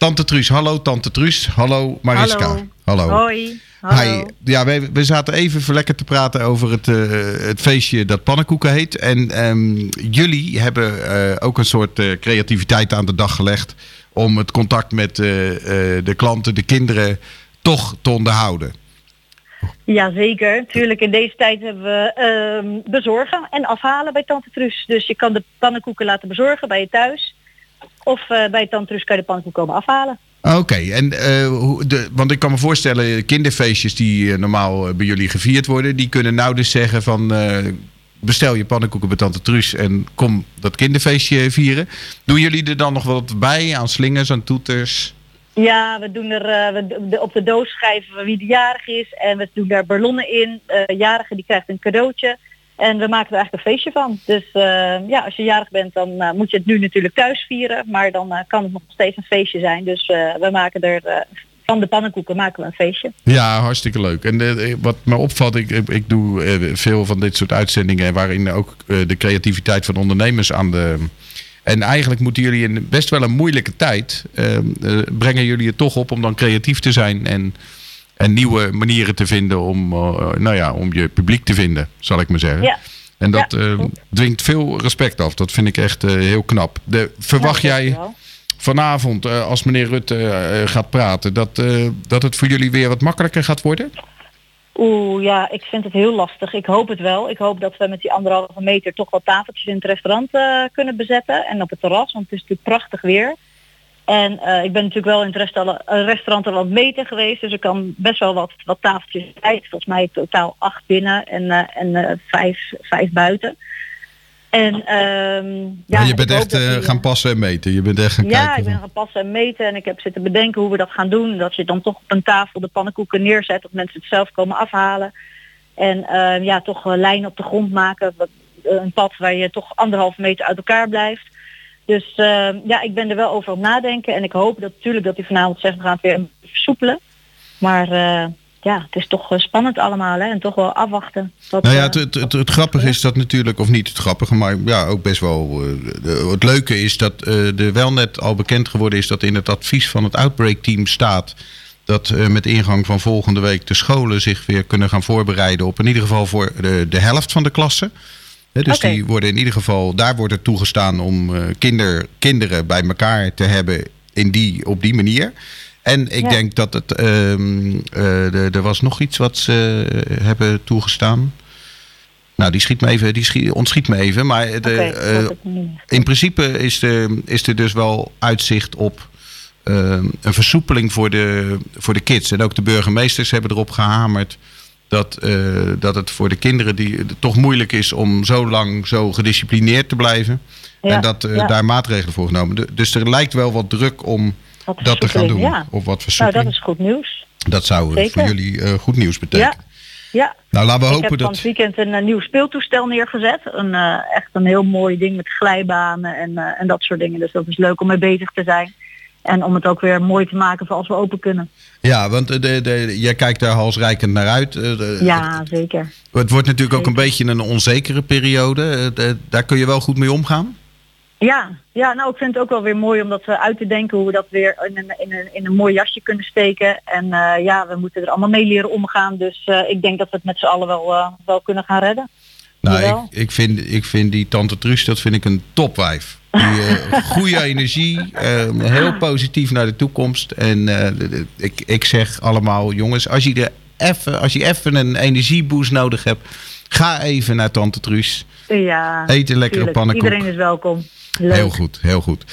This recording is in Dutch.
Tante Truus, hallo Tante Truus. Hallo Mariska. Hallo. Hallo. Hoi. Hallo. Hi. Ja, we, we zaten even lekker te praten over het, eh, het feestje dat pannenkoeken heet. En ehm, jullie hebben eh, ook een soort eh, creativiteit aan de dag gelegd om het contact met de klanten, de kinderen, toch te onderhouden. Ja, zeker. Tuurlijk, in deze tijd hebben we ehm, bezorgen en afhalen bij Tante Truus. Dus je kan de pannenkoeken laten bezorgen bij je thuis. Of eh, bij Tante Truus kan je de pannenkoeken komen afhalen. Oké, en hoe de, want ik kan me voorstellen, kinderfeestjes die eh, normaal bij jullie gevierd worden, die kunnen nou dus zeggen van bestel je pannenkoeken bij Tante Truus en kom dat kinderfeestje vieren. Doen jullie er dan nog wat bij aan slingers, aan toeters? Ja, we doen er we, de- op de doos schrijven we wie de jarig is en we doen daar ballonnen in. Jarige die krijgt een cadeautje en we maken er eigenlijk een feestje van. Dus eh, ja, als je jarig bent dan eh, moet je het nu natuurlijk thuis vieren, maar dan eh, kan het nog steeds een feestje zijn. Dus we maken er van de pannenkoeken maken we een feestje. Ja, hartstikke leuk. En wat me opvalt, ik, ik, doe veel van dit soort uitzendingen waarin ook de creativiteit van ondernemers aan de. En eigenlijk moeten jullie in best wel een moeilijke tijd. eh, eh, brengen jullie het toch op om dan creatief te zijn en, en nieuwe manieren te vinden om, eh, nou ja, om je publiek te vinden, zal ik maar zeggen. Ja. En dat Ja, eh, dwingt veel respect af. Dat vind ik echt eh, heel knap. De, verwacht Nou, jij vanavond, als meneer Rutte gaat praten, dat, dat het voor jullie weer wat makkelijker gaat worden? Oeh, ja, ik vind het heel lastig. Ik hoop het wel. Ik hoop dat we met die anderhalve meter toch wat tafeltjes in het restaurant kunnen bezetten. En op het terras, want het is natuurlijk prachtig weer. En eh, ik ben natuurlijk wel in het restaurant, eh, al wat meter geweest. Dus er kan best wel wat, wat tafeltjes bij. Volgens mij totaal acht binnen en, eh, en vijf, vijf buiten. En ehm, ja, je ik bent echt gaan passen en meten. Je bent echt gaan ja, kijken. ik ben gaan passen en meten en ik heb zitten bedenken hoe we dat gaan doen. Dat je dan toch op een tafel de pannenkoeken neerzet, dat mensen het zelf komen afhalen. En ja, toch een lijn op de grond maken. Een pad waar je toch anderhalve meter uit elkaar blijft. Dus eh, ja, ik ben er wel over aan het nadenken. En ik hoop dat natuurlijk dat hij vanavond zegt we gaan het weer versoepelen. Maar eh, ja, het is toch eh, spannend allemaal hè. En toch wel afwachten. Nou ja, eh, het, het, het, het grappige is dat natuurlijk, of niet het grappige, maar ja, ook best wel. het leuke is dat er wel net al bekend geworden is dat in het advies van het Outbreak Team staat. Dat met ingang van volgende week de scholen zich weer kunnen gaan voorbereiden op in ieder geval voor de, de helft van de klassen. Dus die worden in ieder geval, daar wordt het toegestaan om eh, kinder, kinderen bij elkaar te hebben in die, op die manier. En ik Ja. denk dat het. ehm, eh, er- er was nog iets wat ze eh, hebben toegestaan. Nou, die schiet me even, die schiet, ontschiet me even. Maar de, in principe is er, is er dus wel uitzicht op ehm, een versoepeling voor de, voor de kids. En ook de burgemeesters hebben erop gehamerd dat, eh, dat het voor de kinderen die toch moeilijk is om zo lang zo gedisciplineerd te blijven. Ja, en dat eh, ja. daar maatregelen voor genomen. De- Dus er lijkt wel wat druk om Wat dat te gaan doen. Ja. Of wat Nou, versoepeling. dat is goed nieuws. dat zou eh, zeker. voor jullie goed nieuws betekenen. Ja, Nou, laten we ik hopen heb van dat. het weekend een, nieuw speeltoestel neergezet. Een, echt een heel mooi ding met glijbanen en, en dat soort dingen. Dus dat is leuk om mee bezig te zijn. En om het ook weer mooi te maken voor als we open kunnen. Ja, want eh, de, de, jij kijkt daar halsrijkend naar uit. Eh, Ja, zeker. Het wordt natuurlijk ook een beetje een onzekere periode. Eh, de- daar kun je wel goed mee omgaan. Ja, ja, nou ik vind het ook wel weer mooi om dat we uit te denken hoe we dat weer in een, in een, in een mooi jasje kunnen steken. En eh, ja, we moeten er allemaal mee leren omgaan. Dus eh, ik denk dat we het met z'n allen wel, eh, wel kunnen gaan redden. Nou, Jawel. ik, ik, vind, ik vind die tante Truus, dat vind ik een topwijf. Die, eh, goede energie, eh, heel positief naar de toekomst. En eh, ik, ik zeg allemaal, jongens, als je, er even, als je even een energieboost nodig hebt, ga even naar tante Truus. Ja, Eet een lekkere tuurlijk. pannenkoek. Iedereen is welkom. Leuk. Heel goed, heel goed.